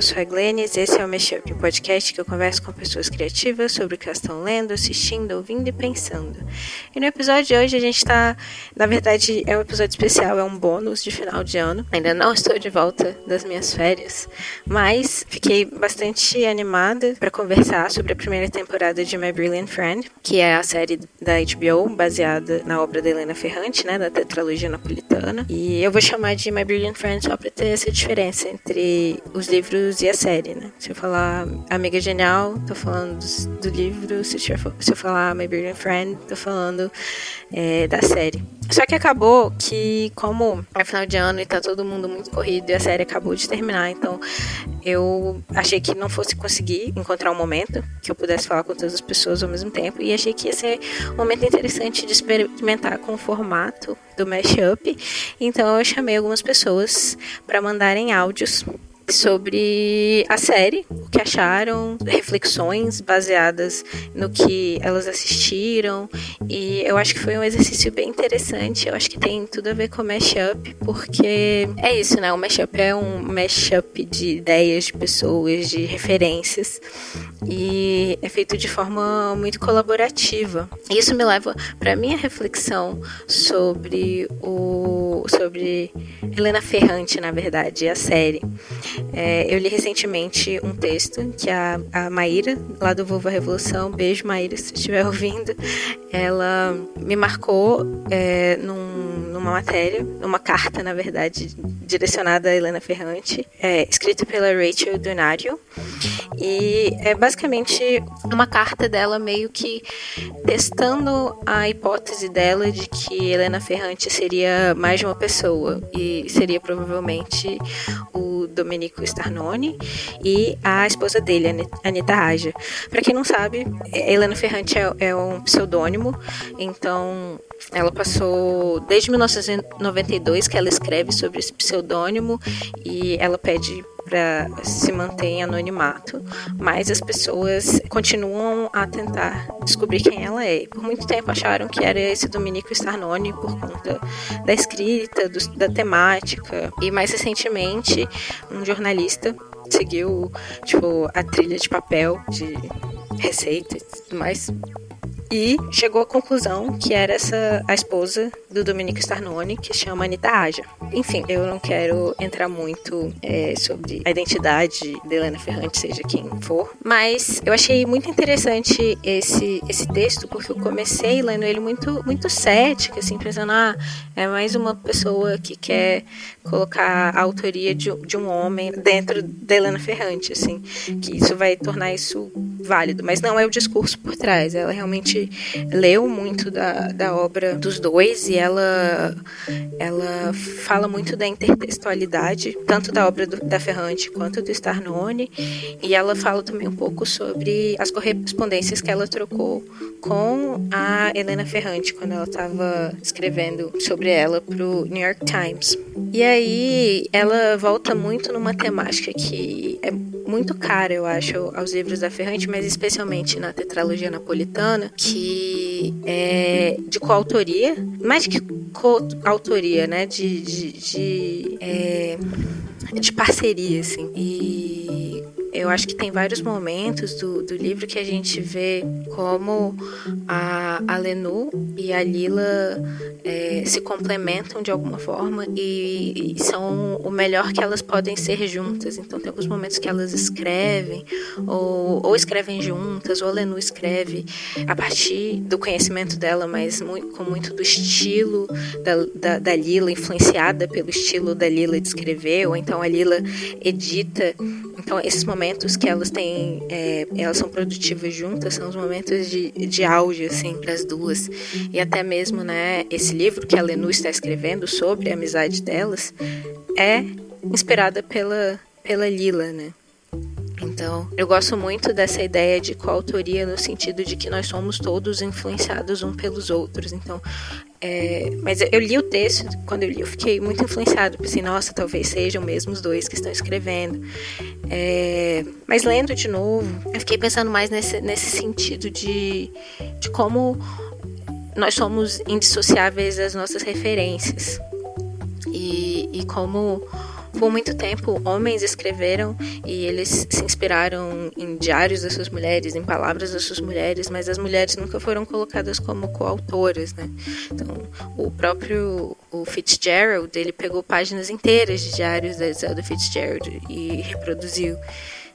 eu sou a Glennis esse é o Mashup, o podcast que eu converso com pessoas criativas sobre o que elas estão lendo, assistindo, ouvindo e pensando. E no episódio de hoje a gente está, na verdade, é um episódio especial, é um bônus de final de ano. Ainda não estou de volta das minhas férias, mas fiquei bastante animada para conversar sobre a primeira temporada de My Brilliant Friend, que é a série da HBO baseada na obra da Helena Ferrante, né, da tetralogia napolitana. E eu vou chamar de My Brilliant Friend só para ter essa diferença entre os livros e a série, né? Se eu falar Amiga Genial, tô falando do, do livro. Se eu, se eu falar My Brilliant Friend, tô falando é, da série. Só que acabou que, como é final de ano e tá todo mundo muito corrido e a série acabou de terminar, então eu achei que não fosse conseguir encontrar um momento que eu pudesse falar com todas as pessoas ao mesmo tempo e achei que ia ser um momento interessante de experimentar com o formato do mashup. Então eu chamei algumas pessoas para mandarem áudios sobre a série, que acharam, reflexões baseadas no que elas assistiram. E eu acho que foi um exercício bem interessante. Eu acho que tem tudo a ver com mashup, porque é isso, né? O mashup é um mashup de ideias, de pessoas, de referências. E é feito de forma muito colaborativa. Isso me leva para minha reflexão sobre o sobre Helena Ferrante, na verdade, a série. É, eu li recentemente um texto que a, a Maíra, lá do Vovô Revolução, beijo Maíra, se estiver ouvindo, ela me marcou é, num, numa matéria, numa carta, na verdade, direcionada a Helena Ferrante, é, escrita pela Rachel Donario. E é basicamente uma carta dela meio que testando a hipótese dela de que Helena Ferrante seria mais de uma pessoa. E seria provavelmente o Domenico Starnone e a esposa dele, Anita Raja. Para quem não sabe, Helena Ferrante é, é um pseudônimo, então ela passou desde 1992 que ela escreve sobre esse pseudônimo e ela pede para se manter em anonimato, mas as pessoas continuam a tentar descobrir quem ela é. Por muito tempo acharam que era esse Domenico Starnone por conta da escrita, do, da temática, e mais recentemente um jornalista seguiu tipo a trilha de papel de receita e tudo mais e chegou à conclusão que era essa a esposa do Domenico Starnone, que chama Anita Aja. Enfim, eu não quero entrar muito é, sobre a identidade de Helena Ferrante, seja quem for, mas eu achei muito interessante esse, esse texto, porque eu comecei lendo ele muito, muito cética, assim, pensando, ah, é mais uma pessoa que quer colocar a autoria de, de um homem dentro da Helena Ferrante, assim, que isso vai tornar isso válido, mas não é o discurso por trás, ela realmente leu muito da, da obra dos dois e ela, ela fala muito da intertextualidade, tanto da obra do, da Ferrante quanto do Starnone, e ela fala também um pouco sobre as correspondências que ela trocou com a Helena Ferrante quando ela estava escrevendo sobre ela para o New York Times. E aí ela volta muito numa temática que é muito cara, eu acho, aos livros da Ferrante, mas especialmente na tetralogia napolitana, que é de coautoria, mais que coautoria, né? De, de, de, é, de parceria, assim. E eu acho que tem vários momentos do, do livro que a gente vê como a, a Lenu e a Lila é, se complementam de alguma forma e, e, são o melhor que elas podem ser juntas. Então tem alguns momentos que elas escrevem, ou, ou escrevem juntas, ou a Lenu escreve a partir do conhecimento dela, mas muito, com muito do estilo da, da, da Lila, influenciada pelo estilo da Lila de escrever, ou então a Lila edita. Então esses momentos que elas têm, é, elas são produtivas juntas, são os momentos de, de auge, assim, para as duas. E até mesmo, né, esse livro que a Lenu está escrevendo sobre a amizade delas é inspirada pela, pela Lila, né? Então, eu gosto muito dessa ideia de coautoria no sentido de que nós somos todos influenciados um pelos outros. Então, é, mas eu li o texto, quando eu li, eu fiquei muito influenciado. Pensei, nossa, talvez sejam mesmo os dois que estão escrevendo. É, mas lendo de novo, eu fiquei pensando mais nesse, nesse sentido de, de como nós somos indissociáveis das nossas referências. E, e como por muito tempo, homens escreveram e eles se inspiraram em diários das suas mulheres, em palavras das suas mulheres, mas as mulheres nunca foram colocadas como coautoras, né? Então, o próprio o Fitzgerald, ele pegou páginas inteiras de diários da Zelda Fitzgerald e reproduziu.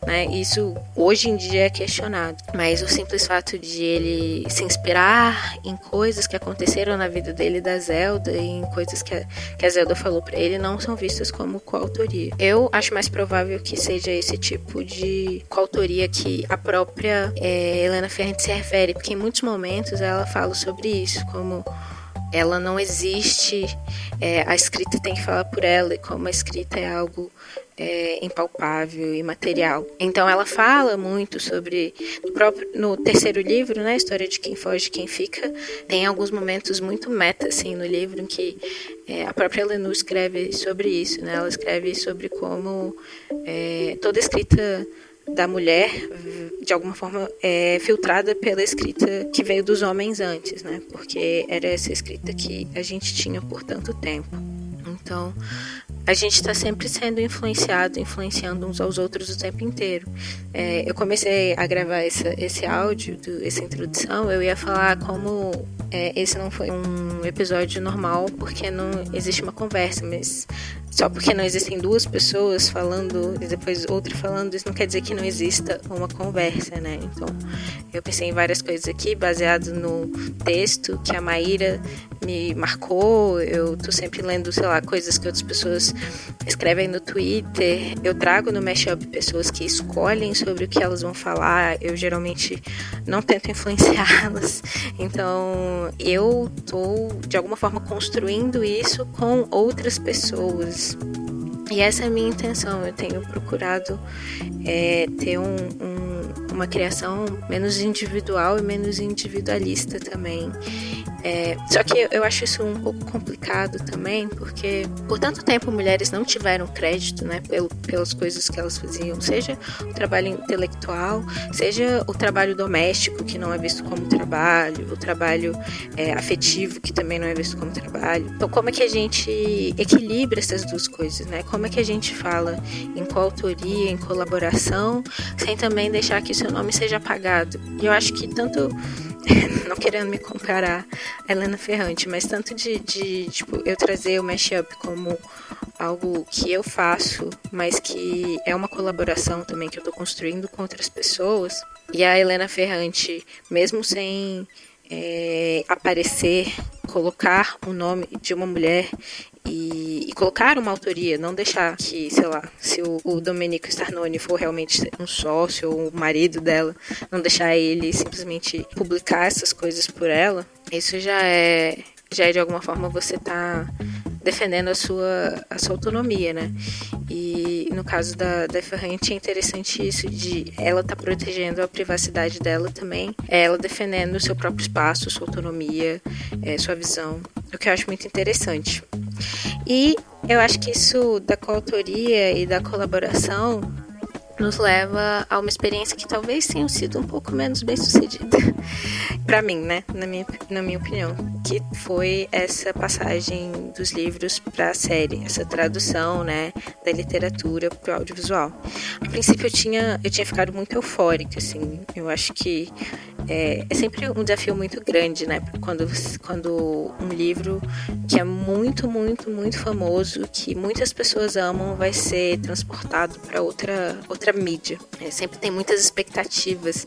Né? Isso hoje em dia é questionado, mas o simples fato de ele se inspirar em coisas que aconteceram na vida dele da Zelda e em coisas que a, que a Zelda falou para ele não são vistas como coautoria. Eu acho mais provável que seja esse tipo de coautoria que a própria é, Helena Ferrante se refere, porque em muitos momentos ela fala sobre isso, como ela não existe, é, a escrita tem que falar por ela, e como a escrita é algo é, impalpável e material. Então ela fala muito sobre no, próprio, no terceiro livro, né, História de quem foge, quem fica, tem alguns momentos muito meta assim no livro em que é, a própria Lenu escreve sobre isso, né? Ela escreve sobre como é, toda escrita da mulher, de alguma forma, é filtrada pela escrita que veio dos homens antes, né? Porque era essa escrita que a gente tinha por tanto tempo. Então, a gente está sempre sendo influenciado, influenciando uns aos outros o tempo inteiro. É, eu comecei a gravar essa, esse áudio, do, essa introdução, eu ia falar como é, esse não foi um episódio normal, porque não existe uma conversa, mas só porque não existem duas pessoas falando e depois outra falando, isso não quer dizer que não exista uma conversa, né? Então, eu pensei em várias coisas aqui, baseado no texto que a Maíra me marcou. Eu tô sempre lendo, sei lá, coisas que outras pessoas escrevem no Twitter. Eu trago no Mashup pessoas que escolhem sobre o que elas vão falar. Eu geralmente não tento influenciá-las. Então, eu tô de alguma forma construindo isso com outras pessoas e essa é a minha intenção. Eu tenho procurado é, ter um, um, uma criação menos individual e menos individualista também. É, só que eu acho isso um pouco complicado também, porque por tanto tempo mulheres não tiveram crédito né, pelo, pelas coisas que elas faziam, seja o trabalho intelectual, seja o trabalho doméstico, que não é visto como trabalho, o trabalho é, afetivo, que também não é visto como trabalho. Então, como é que a gente equilibra essas duas coisas? Né? Como é que a gente fala em coautoria, em colaboração, sem também deixar que seu nome seja apagado? E eu acho que tanto não querendo me comparar a Helena Ferrante, mas tanto de, de tipo, eu trazer o mashup como algo que eu faço, mas que é uma colaboração também que eu estou construindo com outras pessoas. E a Helena Ferrante, mesmo sem é, aparecer, colocar o nome de uma mulher e, e, colocar uma autoria, não deixar que, sei lá, se o, o Domenico Starnoni for realmente um sócio ou o marido dela, não deixar ele simplesmente publicar essas coisas por ela, isso já é, já é de alguma forma você tá defendendo a sua, a sua autonomia, né? E no caso da, da Ferrante é interessante isso de ela tá protegendo a privacidade dela também, é ela defendendo o seu próprio espaço, sua autonomia, é, sua visão, o que eu acho muito interessante. E eu acho que isso da coautoria e da colaboração nos leva a uma experiência que talvez tenha sido um pouco menos bem sucedida. Para mim, né, na minha, na minha opinião, que foi essa passagem dos livros para a série, essa tradução, né, da literatura para o audiovisual. A princípio eu tinha eu tinha ficado muito eufórica, assim, eu acho que é, é sempre um desafio muito grande, né, quando quando um livro que é muito muito muito famoso, que muitas pessoas amam, vai ser transportado para outra outra mídia. É, sempre tem muitas expectativas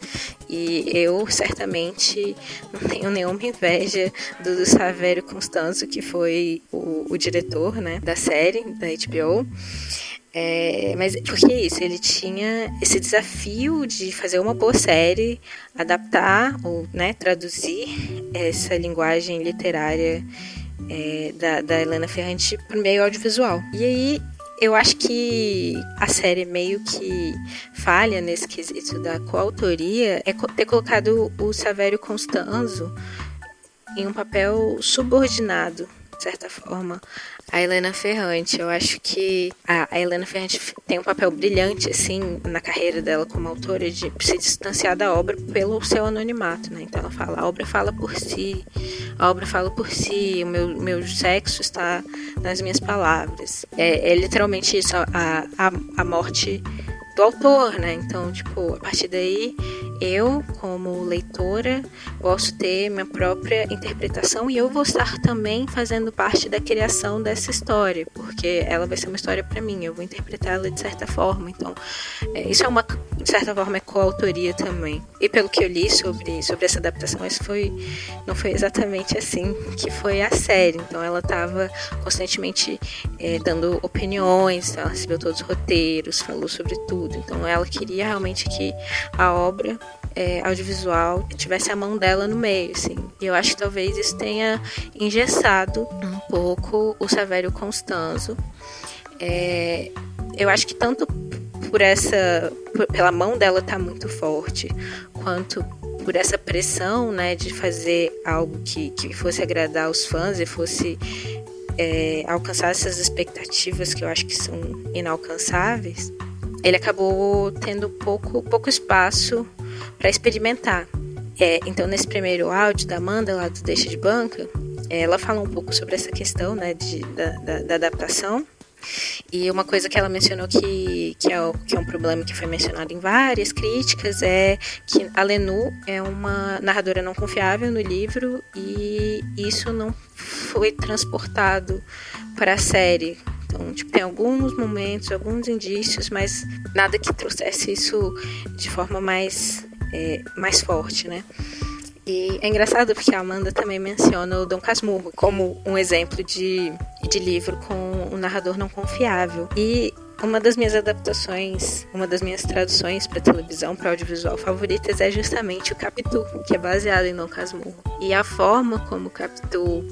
e eu certamente não tenho nenhuma inveja do Savério Constanzo, que foi o, o diretor né, da série da HBO. É, mas porque é isso, ele tinha esse desafio de fazer uma boa série, adaptar ou né, traduzir essa linguagem literária é, da, da Helena Ferrante para o meio audiovisual. E aí eu acho que a série meio que falha nesse quesito da coautoria é ter colocado o Savério Constanzo em um papel subordinado de certa forma, a Helena Ferrante. Eu acho que a, Helena Ferrante tem um papel brilhante, assim, na carreira dela como autora, de se distanciar da obra pelo seu anonimato, né? Então ela fala, a obra fala por si, a obra fala por si, o meu, meu sexo está nas minhas palavras. É, é literalmente isso, a, a, a morte do autor, né? Então, tipo, a partir daí eu, como leitora, posso ter minha própria interpretação e eu vou estar também fazendo parte da criação dessa história, porque ela vai ser uma história para mim, eu vou interpretá-la de certa forma. Então, é, isso é uma, de certa forma, é coautoria também. E pelo que eu li sobre, sobre essa adaptação, isso foi, não foi exatamente assim que foi a série. Então, ela estava constantemente é, dando opiniões, ela recebeu todos os roteiros, falou sobre tudo. Então, ela queria realmente que a obra é, audiovisual tivesse a mão dela no meio, assim. E eu acho que talvez isso tenha engessado um pouco o Savério Constanzo. É, eu acho que tanto por essa, por, pela mão dela tá muito forte, quanto por essa pressão, né, de fazer algo que, que fosse agradar os fãs e fosse é, alcançar essas expectativas que eu acho que são inalcançáveis, ele acabou tendo pouco, pouco espaço para experimentar. É, então, nesse primeiro áudio da Amanda, lá do Deixa de Banca, ela fala um pouco sobre essa questão né, de, da, da, da adaptação. E uma coisa que ela mencionou que, que, é, que é um problema que foi mencionado em várias críticas é que a Lenu é uma narradora não confiável no livro e isso não foi transportado para a série então, tipo, tem alguns momentos, alguns indícios, mas nada que trouxesse isso de forma mais, é, mais forte, né? E é engraçado porque a Amanda também menciona o Dom Casmurro como um exemplo de, de livro com um narrador não confiável. E uma das minhas adaptações, uma das minhas traduções para televisão, para audiovisual favoritas é justamente o Capitu, que é baseado em Dom Casmurro. E a forma como o Capitu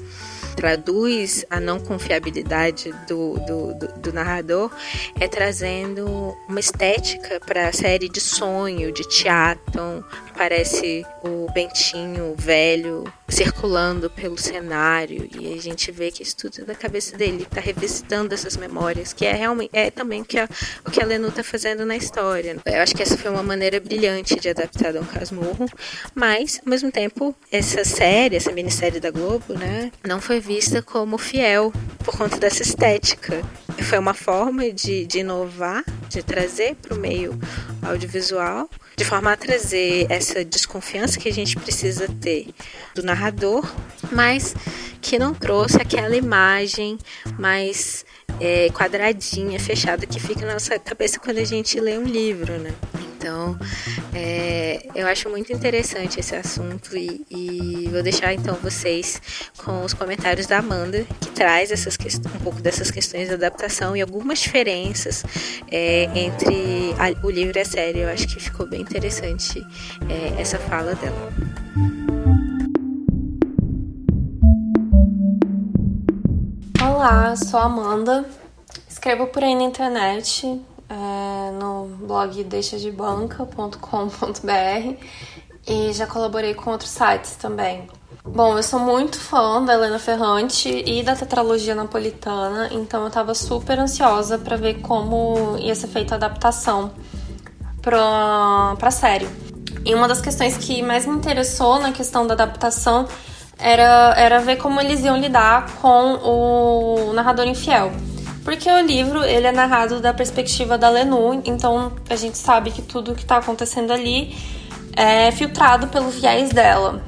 traduz a não confiabilidade do, do, do, do narrador é trazendo uma estética para a série de sonho, de teatro. Parece o Bentinho velho circulando pelo cenário e a gente vê que isso tudo é da cabeça dele, está revisitando essas memórias, que é realmente é também que a, o que a Lenu está fazendo na história. Eu acho que essa foi uma maneira brilhante de adaptar Dom Casmurro, mas ao mesmo tempo essa série, essa minissérie da Globo, né, não foi vista como fiel por conta dessa estética. Foi uma forma de, de inovar, de trazer para o meio audiovisual, de forma a trazer essa desconfiança que a gente precisa ter do narrador, mas que não trouxe aquela imagem mais é, quadradinha, fechada que fica na nossa cabeça quando a gente lê um livro, né? Então, é, eu acho muito interessante esse assunto e, e, vou deixar então vocês com os comentários da Amanda, que traz essas um pouco dessas questões de adaptação e algumas diferenças é, entre a, o livro e a série. Eu acho que ficou bem interessante é, essa fala dela. Olá, sou a Amanda. Escrevo por aí na internet, é, no blog deixadebanca.com.br e já colaborei com outros sites também. Bom, eu sou muito fã da Helena Ferrante e da tetralogia napolitana, então eu tava super ansiosa para ver como ia ser feita a adaptação pra, pra série. E uma das questões que mais me interessou na questão da adaptação era, era ver como eles iam lidar com o narrador infiel. Porque o livro ele é narrado da perspectiva da Lenu, então a gente sabe que tudo que está acontecendo ali é filtrado pelo viés dela.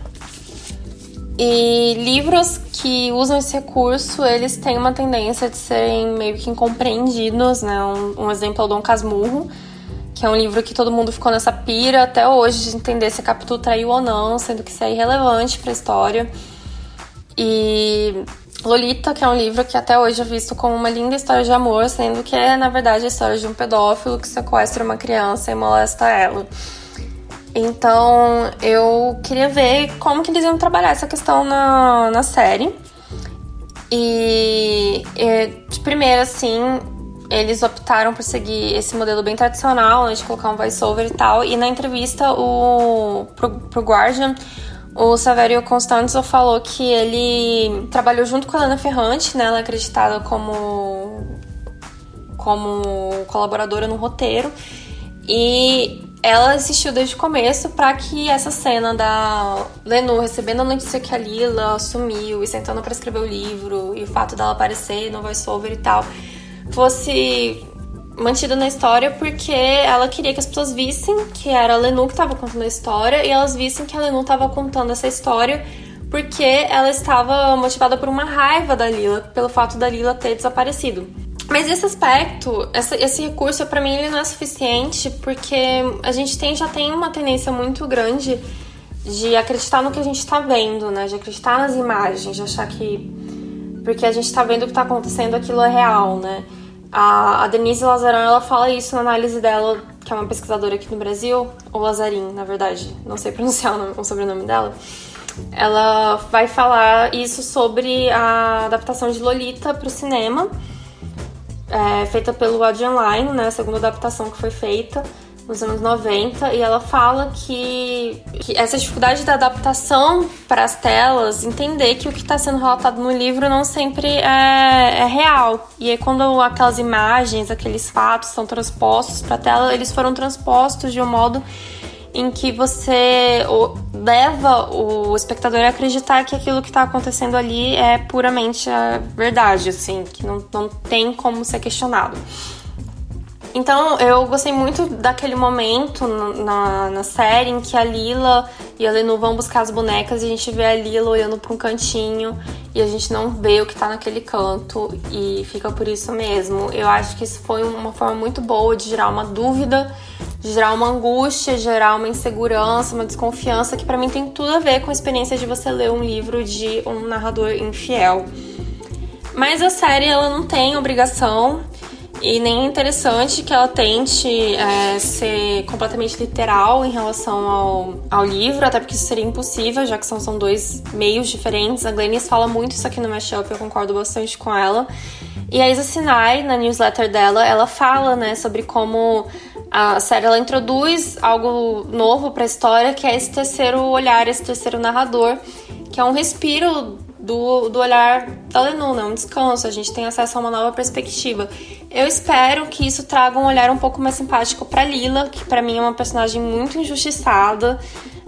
E livros que usam esse recurso, eles têm uma tendência de serem meio que incompreendidos, né? Um, um exemplo é o Dom Casmurro, que é um livro que todo mundo ficou nessa pira até hoje de entender se a Capitu traiu ou não, sendo que isso é irrelevante para a história. E Lolita, que é um livro que até hoje é visto como uma linda história de amor, sendo que é, na verdade, a história de um pedófilo que sequestra uma criança e molesta ela. Então, eu queria ver como que eles iam trabalhar essa questão na, na série. E, de primeira, assim, eles optaram por seguir esse modelo bem tradicional, né, de colocar um voiceover e tal. E na entrevista o, pro, pro Guardian, O Saverio Constanzo falou que ele trabalhou junto com a Helena Ferrante, né? Ela é acreditada como, como colaboradora no roteiro. E ela assistiu desde o começo para que essa cena da Lenu recebendo a notícia que a Lila sumiu e sentando para escrever o livro e o fato dela aparecer no voiceover e tal fosse mantida na história porque ela queria que as pessoas vissem que era a Lenu que estava contando a história e elas vissem que a Lenu estava contando essa história porque ela estava motivada por uma raiva da Lila, pelo fato da Lila ter desaparecido. Mas esse aspecto, essa, esse recurso, para mim, ele não é suficiente porque a gente tem, já tem uma tendência muito grande de acreditar no que a gente está vendo, né? De acreditar nas imagens, de achar que. Porque a gente está vendo o que está acontecendo, aquilo é real, né? A, a Denise Lazarão, ela fala isso na análise dela, que é uma pesquisadora aqui no Brasil, ou Lazarin, na verdade, não sei pronunciar o, nome, o sobrenome dela. Ela vai falar isso sobre a adaptação de Lolita para o cinema, é, feita pelo Adrian Lyne, né, a segunda adaptação que foi feita nos anos 90, e ela fala que, que essa dificuldade da adaptação para as telas, entender que o que está sendo relatado no livro não sempre é, é, real. E aí, quando aquelas imagens, aqueles fatos são transpostos para a tela, eles foram transpostos de um modo em que você leva o espectador a acreditar que aquilo que está acontecendo ali é puramente a verdade, assim, que não, não tem como ser questionado. Então, eu gostei muito daquele momento na, na série em que a Lila e a Lenu vão buscar as bonecas e a gente vê a Lila olhando para um cantinho e a gente não vê o que tá naquele canto e fica por isso mesmo. Eu acho que isso foi uma forma muito boa de gerar uma dúvida, de gerar uma angústia, gerar uma insegurança, uma desconfiança que para mim tem tudo a ver com a experiência de você ler um livro de um narrador infiel. Mas a série ela não tem obrigação e nem é interessante que ela tente é, ser completamente literal em relação ao, ao livro, até porque isso seria impossível, já que são, são dois meios diferentes. A Glennis fala muito isso aqui no Mashup, eu concordo bastante com ela. E a Isa Sinai, na newsletter dela, ela fala né, sobre como a série ela introduz algo novo para a história, que é esse terceiro olhar, esse terceiro narrador, que é um respiro do, do olhar da Lenu, né? um descanso, a gente tem acesso a uma nova perspectiva. Eu espero que isso traga um olhar um pouco mais simpático para Lila, que para mim é uma personagem muito injustiçada.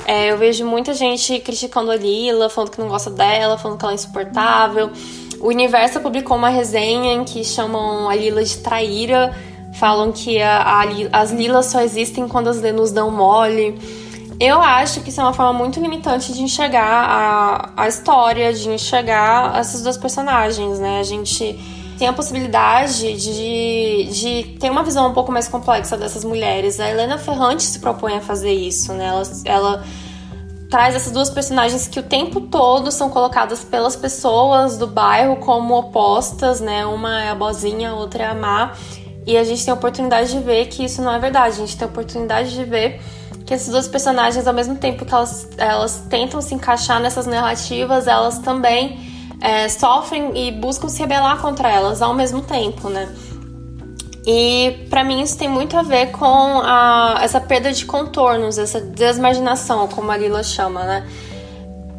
É, eu vejo muita gente criticando a Lila, falando que não gosta dela, falando que ela é insuportável. O Universo publicou uma resenha em que chamam a Lila de traíra, falam que a, a, as Lilas só existem quando as Lenus dão mole. Eu acho que isso é uma forma muito limitante de enxergar a, a história, de enxergar essas duas personagens, né? A gente tem a possibilidade de, de ter uma visão um pouco mais complexa dessas mulheres. A Helena Ferrante se propõe a fazer isso, né? Ela, ela traz essas duas personagens que o tempo todo são colocadas pelas pessoas do bairro como opostas, né? Uma é a bozinha, a outra é a má. E a gente tem a oportunidade de ver que isso não é verdade. A gente tem a oportunidade de ver que essas duas personagens, ao mesmo tempo que elas, elas tentam se encaixar nessas narrativas, elas também é, sofrem e buscam se rebelar contra elas ao mesmo tempo, né? E para mim isso tem muito a ver com a, essa perda de contornos, essa desmarginação, como a Lila chama, né?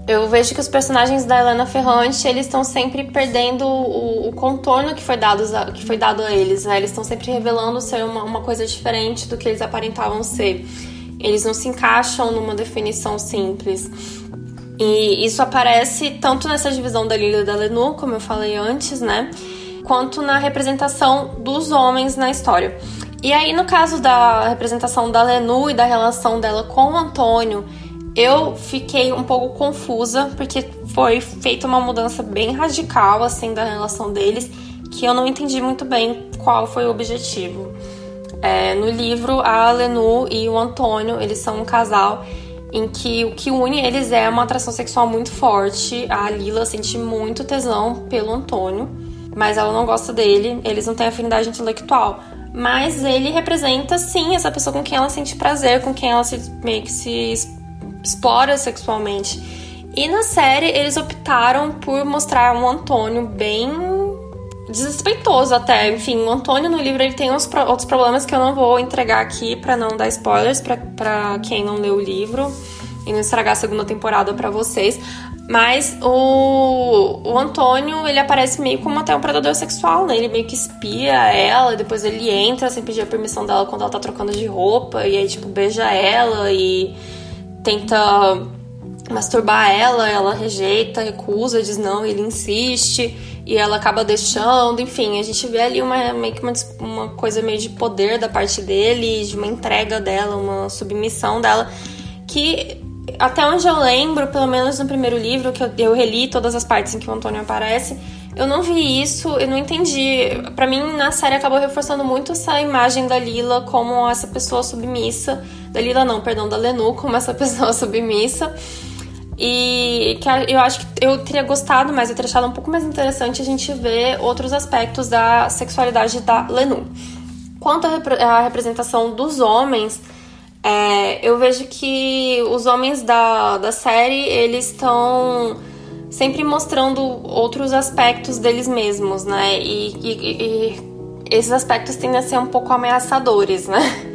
Eu vejo que os personagens da Helena Ferrante, eles estão sempre perdendo o, o, contorno que foi, dado, que foi dado a eles, né? Eles estão sempre revelando ser uma, uma coisa diferente do que eles aparentavam ser. Eles não se encaixam numa definição simples. E isso aparece tanto nessa divisão da Lilia e da Lenu, como eu falei antes, né? Quanto na representação dos homens na história. E aí, no caso da representação da Lenu e da relação dela com o Antônio, eu fiquei um pouco confusa, porque foi feita uma mudança bem radical, assim, da relação deles, que eu não entendi muito bem qual foi o objetivo. É, no livro, a Lenu e o Antônio, eles são um casal em que o que une eles é uma atração sexual muito forte. A Lila sente muito tesão pelo Antônio, mas ela não gosta dele, eles não têm afinidade intelectual. Mas ele representa, sim, essa pessoa com quem ela sente prazer, com quem ela se, meio que se explora sexualmente. E na série, eles optaram por mostrar um Antônio bem desrespeitoso até. Enfim, o Antônio no livro ele tem uns pro, outros problemas que eu não vou entregar aqui para não dar spoilers para quem não leu o livro. e não estragar a segunda temporada para vocês. Mas o, o Antônio, ele aparece meio como até um predador sexual, né? Ele meio que espia ela, depois ele entra sem pedir a permissão dela quando ela tá trocando de roupa, e aí, tipo, beija ela e tenta masturbar ela, ela rejeita, recusa, diz não, ele insiste e ela acaba deixando, enfim, a gente vê ali uma, meio que uma, uma coisa meio de poder da parte dele, de uma entrega dela, uma submissão dela, que até onde eu lembro, pelo menos no primeiro livro, que eu, eu reli todas as partes em que o Antônio aparece, eu não vi isso, eu não entendi. Para mim, na série acabou reforçando muito essa imagem da Lila como essa pessoa submissa. Da Lila não, perdão, da Lenu como essa pessoa submissa. E que eu acho que eu teria gostado, mas eu teria achado um pouco mais interessante a gente ver outros aspectos da sexualidade da Lenu. Quanto à representação dos homens, é, eu vejo que os homens da, da série, eles estão sempre mostrando outros aspectos deles mesmos, né? E, e, e, esses aspectos tendem a ser um pouco ameaçadores, né?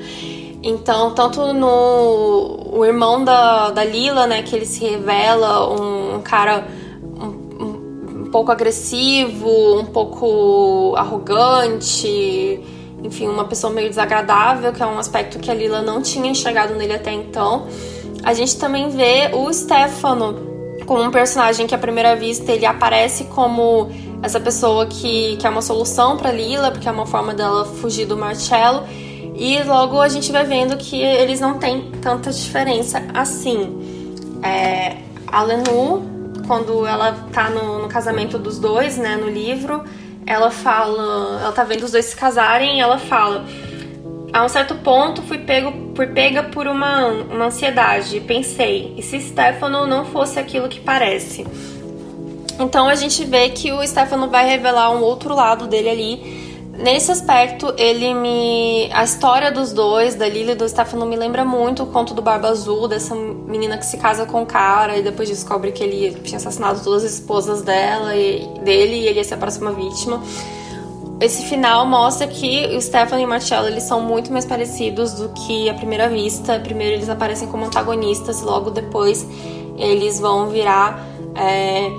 Então, tanto no o irmão da, da Lila, né, que ele se revela um, um cara um, um pouco agressivo, um pouco arrogante, enfim, uma pessoa meio desagradável, que é um aspecto que a Lila não tinha enxergado nele até então. A gente também vê o Stefano como um personagem que à primeira vista ele aparece como essa pessoa que, que é uma solução para Lila, porque é uma forma dela fugir do Marcello. E logo a gente vai vendo que eles não têm tanta diferença assim. É, a Lenu, quando ela tá no, no casamento dos dois, né, no livro, ela fala, ela tá vendo os dois se casarem e ela fala: a um certo ponto fui pego por pega por uma, uma ansiedade. Pensei, e se Stefano não fosse aquilo que parece? Então a gente vê que o Stefano vai revelar um outro lado dele ali. Nesse aspecto, ele me. A história dos dois, da Lily e do Stefano, me lembra muito o conto do Barba Azul, dessa menina que se casa com o cara e depois descobre que ele tinha assassinado todas as esposas dela e dele e ele ia ser a próxima vítima. Esse final mostra que o Stefano e o Marcello eles são muito mais parecidos do que à primeira vista. Primeiro eles aparecem como antagonistas, logo depois eles vão virar é,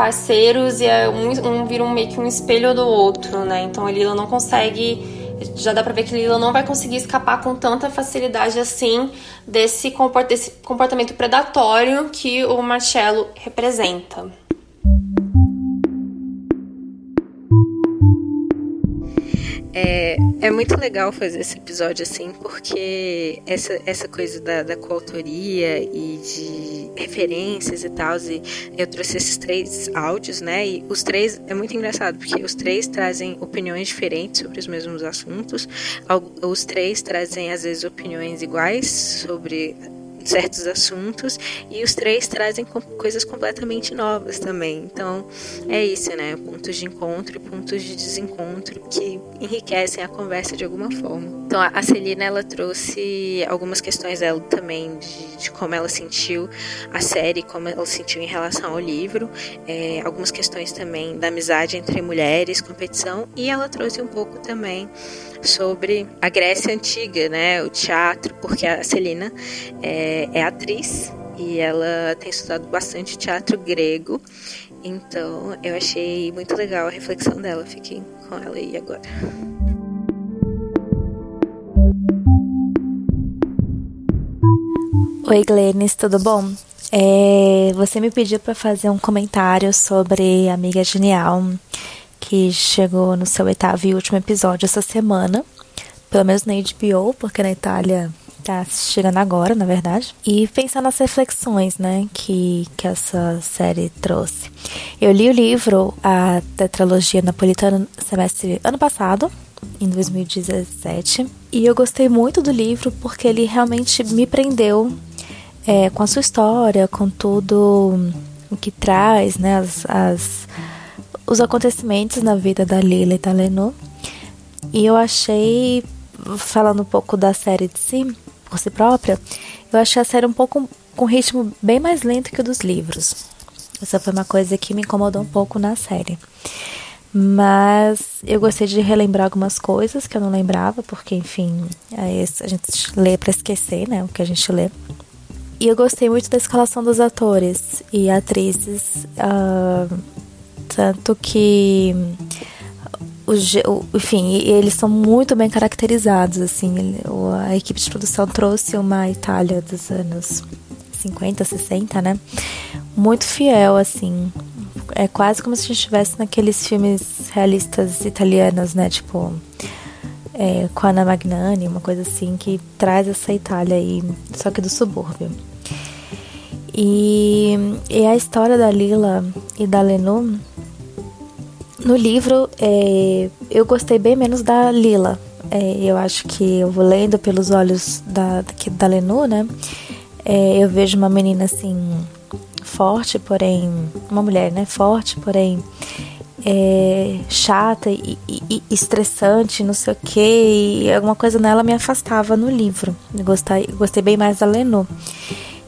parceiros e é um, um vira um, meio que um espelho do outro, né? Então a Lila não consegue já dá pra ver que Lila não vai conseguir escapar com tanta facilidade assim desse, comportamento predatório que o Marcello representa. É, é muito legal fazer esse episódio assim, porque essa, essa coisa da, da coautoria e de referências e tal, e eu trouxe esses três áudios, né? E os três é muito engraçado, porque os três trazem opiniões diferentes sobre os mesmos assuntos, os três trazem às vezes opiniões iguais sobre certos assuntos e os três trazem coisas completamente novas também. Então é isso, né? Pontos de encontro e pontos de desencontro que enriquecem a conversa de alguma forma. Então a Celina ela trouxe algumas questões dela também de, de como ela sentiu a série, como ela sentiu em relação ao livro, é, algumas questões também da amizade entre mulheres, competição e ela trouxe um pouco também sobre a Grécia Antiga, né, o teatro, porque a Celina é, é atriz e ela tem estudado bastante teatro grego, então eu achei muito legal a reflexão dela. Fiquem com ela aí agora. Oi, Glennis, tudo bom? É, você me pediu para fazer um comentário sobre Amiga Genial que chegou no seu oitavo e último episódio essa semana, pelo menos na HBO, porque na Itália tá chegando agora, na verdade. E pensar nas reflexões, né, que, que essa série trouxe. Eu li o livro, a Tetralogia Napolitana, semestre ano passado, em 2017, e eu gostei muito do livro porque ele realmente me prendeu é, com a sua história, com tudo o que traz, né, as, as os acontecimentos na vida da Lila e da Lenu. E eu achei, falando um pouco da série de si, por si própria, eu achei a série um pouco com ritmo bem mais lento que o dos livros. Essa foi uma coisa que me incomodou um pouco na série. Mas eu gostei de relembrar algumas coisas que eu não lembrava, porque, enfim, a gente lê para esquecer, né? O que a gente lê. e eu gostei muito da escalação dos atores e atrizes, uh, tanto que enfim, eles são muito bem caracterizados, assim, a equipe de produção trouxe uma Itália dos anos 50, 60, né? Muito fiel, assim. É quase como se a gente estivesse naqueles filmes realistas italianos, né? Tipo, é, com Ana Magnani, uma coisa assim, que traz essa Itália aí, só que do subúrbio. E, e a história da Lila e da Lenu no livro, é, eu gostei bem menos da Lila. É, eu acho que eu vou lendo pelos olhos da, da Lenu, né? É, eu vejo uma menina assim, forte, porém. Uma mulher, né? Forte, porém. É, chata e, e, e, estressante, não sei o que, e alguma coisa nela me afastava no livro. Eu gostei, gostei bem mais da Lenu.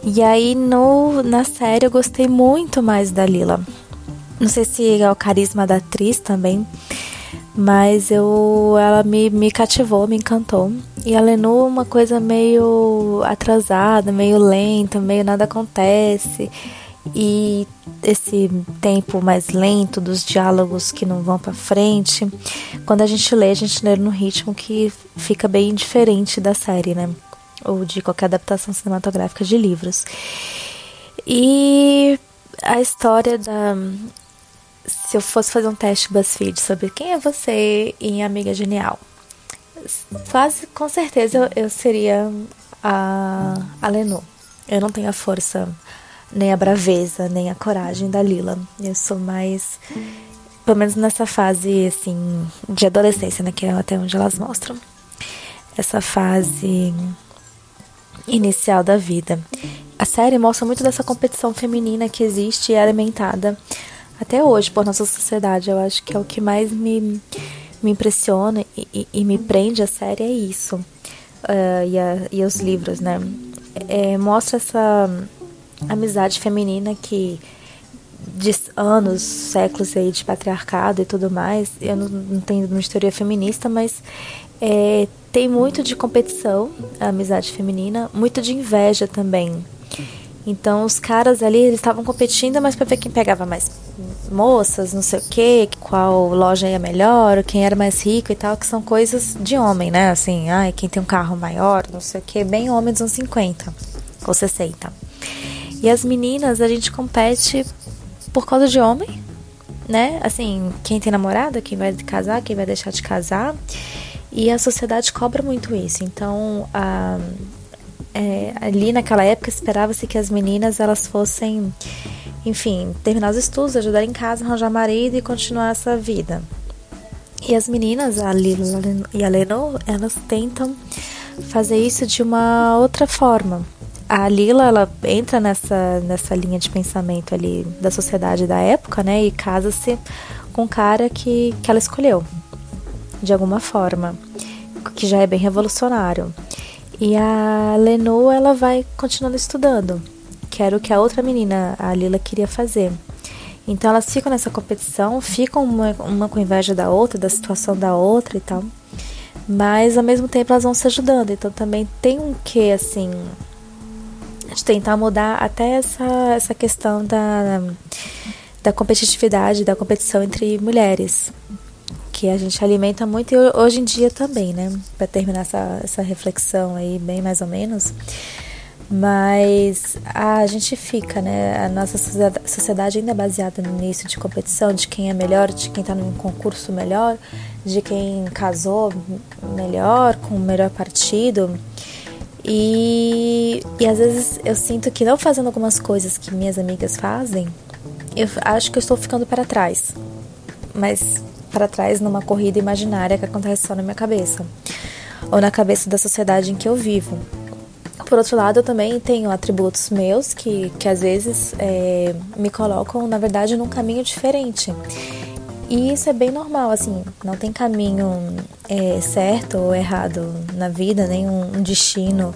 E aí no, na série eu gostei muito mais da Lila. Não sei se é o carisma da atriz também, mas eu ela me, me cativou, me encantou. E a Lenu uma coisa meio atrasada, meio lenta, meio nada acontece. E esse tempo mais lento dos diálogos que não vão para frente, quando a gente lê, a gente lê no ritmo que fica bem diferente da série, né? Ou de qualquer adaptação cinematográfica de livros. E a história da se eu fosse fazer um teste BuzzFeed sobre quem é você em Amiga Genial, quase com certeza eu, eu seria a, a Lenu. Eu não tenho a força, nem a braveza, nem a coragem da Lila. Eu sou mais, pelo menos nessa fase assim de adolescência, né, que é até onde elas mostram. Essa fase inicial da vida. A série mostra muito dessa competição feminina que existe e é alimentada até hoje por nossa sociedade. Eu acho que é o que mais me, me impressiona e, e, e me prende a série é isso. Uh, e, a, e os livros, né? É, mostra essa amizade feminina que de anos, séculos aí de patriarcado e tudo mais. Eu não, não tenho uma história feminista, mas é, tem muito de competição, a amizade feminina, muito de inveja também. Então os caras ali eles estavam competindo, mas para ver quem pegava mais moças, não sei o que, qual loja ia melhor, quem era mais rico e tal, que são coisas de homem, né? Assim, ai, quem tem um carro maior, não sei o que, bem homem dos anos 50 ou 60. E as meninas, a gente compete por causa de homem, né? Assim, quem tem namorada, quem vai casar, quem vai deixar de casar. E a sociedade cobra muito isso. Então, a é, ali naquela época esperava-se que as meninas elas fossem, enfim, terminar os estudos, ajudar em casa, arranjar marido e continuar essa vida. E as meninas, a Lila e a Lenor, elas tentam fazer isso de uma outra forma. A Lila, ela entra nessa, nessa linha de pensamento ali da sociedade da época, né? E casa-se com um cara que, que ela escolheu, de alguma forma, que já é bem revolucionário. E a Lenu, ela vai continuando estudando, que era o que a outra menina, a Lila, queria fazer. Então elas ficam nessa competição, ficam uma, uma com inveja da outra, da situação da outra e tal. Mas ao mesmo tempo elas vão se ajudando. Então também tem um que assim de tentar mudar até essa, essa questão da, da competitividade, da competição entre mulheres que a gente alimenta muito e hoje em dia também, né? Para terminar essa, essa reflexão aí, bem mais ou menos. Mas a gente fica, né? A nossa sociedade ainda é baseada nisso de competição, de quem é melhor, de quem está num concurso melhor, de quem casou melhor, com o melhor partido. E, e às vezes eu sinto que não fazendo algumas coisas que minhas amigas fazem, eu acho que eu estou ficando para trás. Mas para trás numa corrida imaginária que acontece só na minha cabeça ou na cabeça da sociedade em que eu vivo. Por outro lado, eu também tenho atributos meus que, que às vezes é, me colocam, na verdade, num caminho diferente. E isso é bem normal, assim, não tem caminho é, certo ou errado na vida, nem um, destino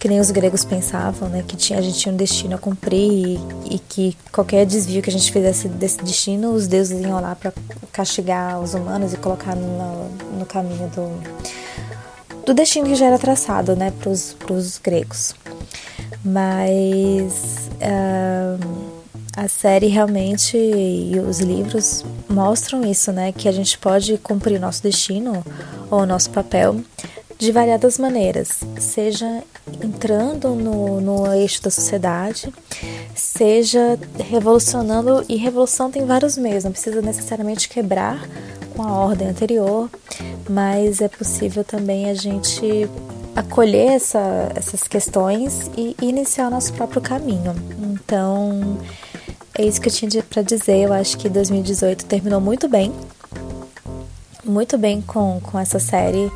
que nem os gregos pensavam, né? Que tinha, a gente tinha um destino a cumprir e, e que qualquer desvio que a gente fizesse desse destino, os deuses iam lá para castigar os humanos e colocar no, no caminho do, do destino que já era traçado, né? Para os gregos. Mas uh, a série realmente e os livros mostram isso, né? Que a gente pode cumprir o nosso destino ou o nosso papel de variadas maneiras, seja entrando no, no eixo da sociedade, seja revolucionando, e revolução tem vários meios, não precisa necessariamente quebrar com a ordem anterior, mas é possível também a gente acolher essa, essas questões e iniciar o nosso próprio caminho. Então, é isso que eu tinha para dizer. Eu acho que 2018 terminou muito bem, muito bem com, com essa série.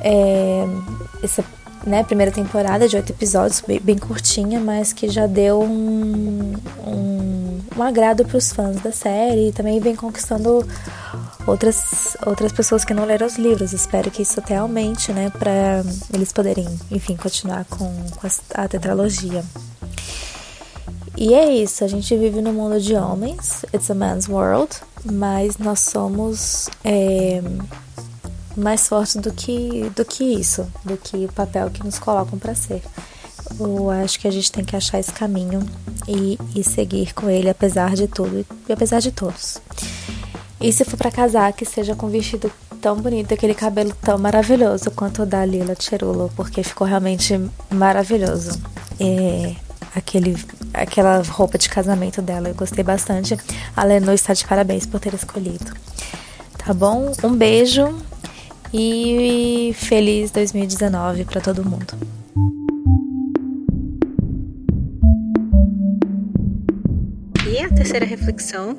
É, essa né, primeira temporada de oito episódios, bem, bem, curtinha, mas que já deu um, um, um agrado para os fãs da série e também vem conquistando outras, outras pessoas que não leram os livros. Espero que isso até aumente, né, para eles poderem, enfim, continuar com, com a, a tetralogia. E é isso, a gente vive no mundo de homens, it's a man's world, mas nós somos é, mais fortes do que, do que isso, do que o papel que nos colocam para ser. Eu acho que a gente tem que achar esse caminho e, e seguir com ele, apesar de tudo e apesar de todos. E se for para casar, que seja com um vestido tão bonito, aquele cabelo tão maravilhoso quanto o da Lila Cherulo, porque ficou realmente maravilhoso. É, aquele, aquela roupa de casamento dela, eu gostei bastante. A Lenu está de parabéns por ter escolhido. Tá bom? Um beijo e feliz 2019 para todo mundo. A terceira reflexão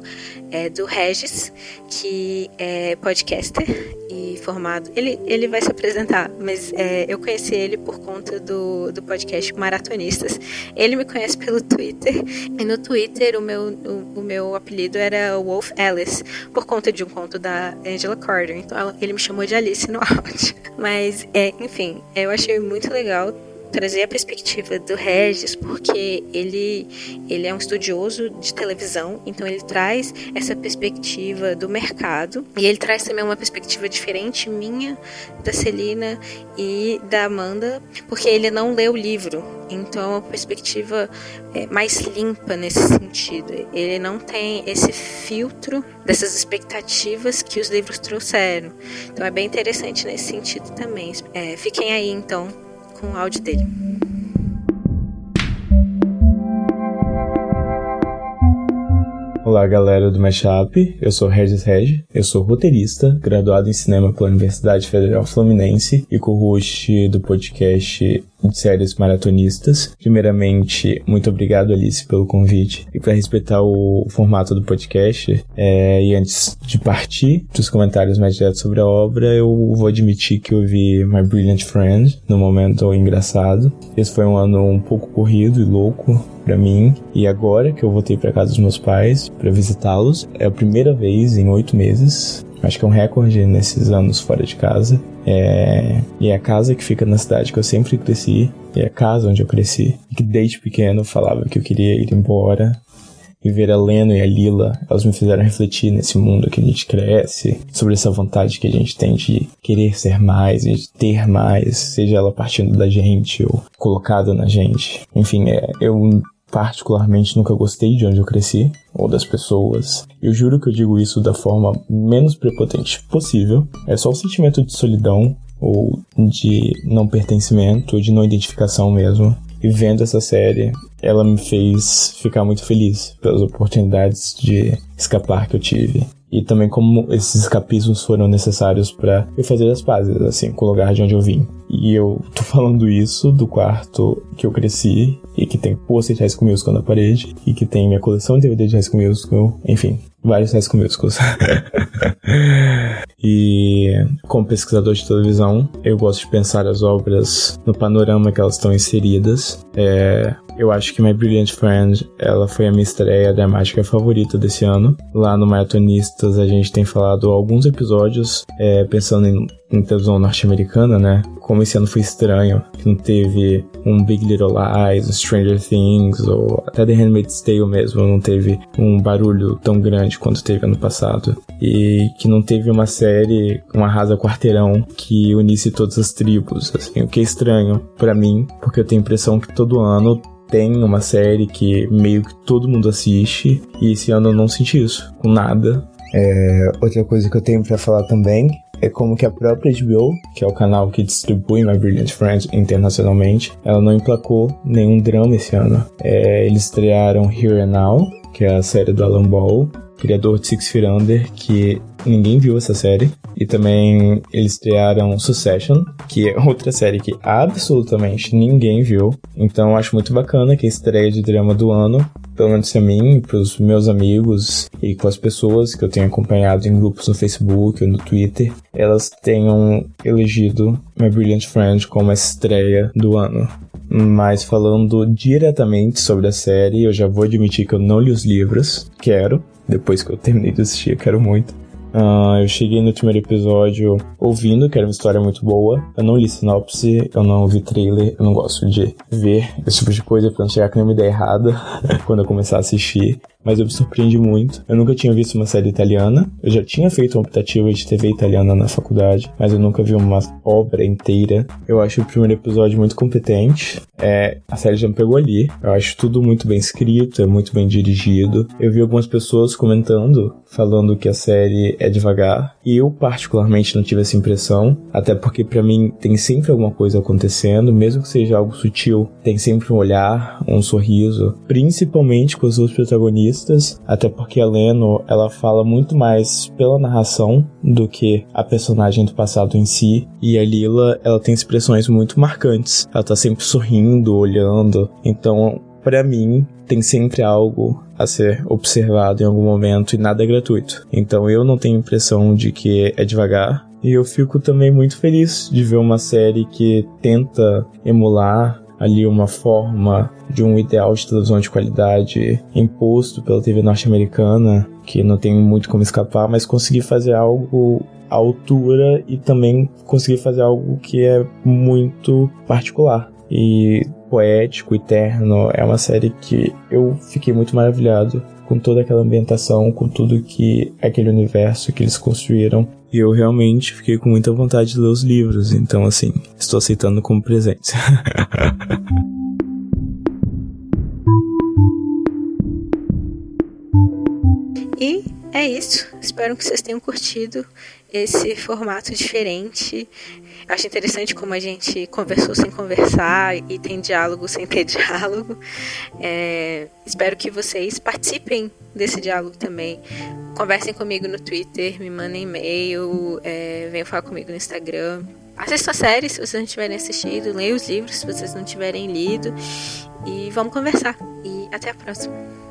é do Regis, que é podcaster e formado. Ele, ele vai se apresentar, mas é, eu conheci ele por conta do, do podcast Maratonistas. Ele me conhece pelo Twitter, e no Twitter o meu, o, o meu apelido era Wolf Alice, por conta de um conto da Angela Carter. Então ele me chamou de Alice no áudio. Mas, é, enfim, eu achei muito legal trazer a perspectiva do Regis, porque ele, ele é um estudioso de televisão, então ele traz essa perspectiva do mercado e ele traz também uma perspectiva diferente minha, da Celina e da Amanda, porque ele não lê o livro, então é uma perspectiva é, mais limpa nesse sentido. Ele não tem esse filtro dessas expectativas que os livros trouxeram. Então é bem interessante nesse sentido também. É, fiquem aí então com o áudio dele. Olá, galera do Mashup. Eu sou Regis Regi. Eu sou roteirista, graduado em cinema pela Universidade Federal Fluminense e co-host do podcast de séries maratonistas. Primeiramente, muito obrigado, Alice, pelo convite. E para respeitar o formato do podcast, é, e antes de partir dos comentários mais diretos sobre a obra, eu vou admitir que eu vi My Brilliant Friend no momento engraçado. Esse foi um ano um pouco corrido e louco para mim. E agora que eu voltei para casa dos meus pais para visitá-los, é a primeira vez em oito meses. Acho que é um recorde nesses anos fora de casa. É... E é a casa que fica na cidade que eu sempre cresci. É a casa onde eu cresci. Que desde pequeno eu falava que eu queria ir embora. E ver a Leno e a Lila, elas me fizeram refletir nesse mundo que a gente cresce, sobre essa vontade que a gente tem de querer ser mais, de ter mais, seja ela partindo da gente ou colocada na gente. Enfim, é, eu particularmente nunca gostei de onde eu cresci ou das pessoas. Eu juro que eu digo isso da forma menos prepotente possível. É só o sentimento de solidão ou de não pertencimento, ou de não identificação mesmo. E vendo essa série, ela me fez ficar muito feliz pelas oportunidades de escapar que eu tive e também como esses escapismos foram necessários para eu fazer as pazes, assim, com o lugar de onde eu vim. E eu tô falando isso do quarto que eu cresci e que tem pôster de High School Musical na parede e que tem minha coleção de DVD de High School Musical, enfim, vários High School Musicals. e como pesquisador de televisão, eu gosto de pensar as obras no panorama que elas estão inseridas. É, eu acho que My Brilliant Friend, ela foi a minha estreia dramática favorita desse ano. Lá no Maratonistas a gente tem falado alguns episódios é, pensando em, em televisão norte-americana, né? Como esse ano foi estranho, que não teve um Big Little Lies, um Stranger Things, ou até The Handmaid's Tale mesmo, não teve um barulho tão grande quanto teve ano passado. E que não teve uma série, um arrasa quarteirão, que unisse todas as tribos, assim, o que é estranho para mim, porque eu tenho a impressão que todo ano tem uma série que meio que todo mundo assiste, e esse ano eu não senti isso, com nada. É, outra coisa que eu tenho para falar também é como que a própria HBO, que é o canal que distribui My Brilliant Friend internacionalmente, ela não emplacou nenhum drama esse ano. É, eles estrearam Here and Now, que é a série do Alan Ball, criador de Six Feet Under, que ninguém viu essa série. E também eles estrearam Succession, que é outra série que absolutamente ninguém viu. Então acho muito bacana que a estreia de drama do ano pelo menos a mim, para os meus amigos e com as pessoas que eu tenho acompanhado em grupos no Facebook ou no Twitter, elas tenham elegido My Brilliant Friend como a estreia do ano. Mas falando diretamente sobre a série, eu já vou admitir que eu não li os livros. Quero, depois que eu terminei de assistir, quero muito. Uh, eu cheguei no primeiro episódio ouvindo que era uma história muito boa. Eu não li sinopse, eu não vi trailer, eu não gosto de ver esse tipo de coisa pra não chegar com uma ideia errada quando eu começar a assistir mas eu me surpreendi muito. Eu nunca tinha visto uma série italiana. Eu já tinha feito uma optativa de TV italiana na faculdade, mas eu nunca vi uma obra inteira. Eu acho o primeiro episódio muito competente. É, a série já me pegou ali. Eu acho tudo muito bem escrito, é muito bem dirigido. Eu vi algumas pessoas comentando, falando que a série é devagar. E eu, particularmente, não tive essa impressão. Até porque, para mim, tem sempre alguma coisa acontecendo, mesmo que seja algo sutil. Tem sempre um olhar, um sorriso. Principalmente com as duas protagonistas até porque a Leno ela fala muito mais pela narração do que a personagem do passado em si, e a Lila ela tem expressões muito marcantes. Ela tá sempre sorrindo, olhando. Então, para mim, tem sempre algo a ser observado em algum momento e nada é gratuito. Então eu não tenho impressão de que é devagar. E eu fico também muito feliz de ver uma série que tenta emular ali uma forma de um ideal de televisão de qualidade imposto pela TV norte-americana, que não tem muito como escapar, mas conseguir fazer algo à altura e também conseguir fazer algo que é muito particular e poético, eterno. É uma série que eu fiquei muito maravilhado com toda aquela ambientação, com tudo que aquele universo que eles construíram. E eu realmente fiquei com muita vontade de ler os livros, então assim, estou aceitando como presente. e é isso. Espero que vocês tenham curtido esse formato diferente. Acho interessante como a gente conversou sem conversar e tem diálogo sem ter diálogo. É, espero que vocês participem desse diálogo também. Conversem comigo no Twitter, me mandem e-mail, é, venham falar comigo no Instagram. Assistam a série se vocês não tiverem assistido, leiam os livros se vocês não tiverem lido e vamos conversar. E até a próxima.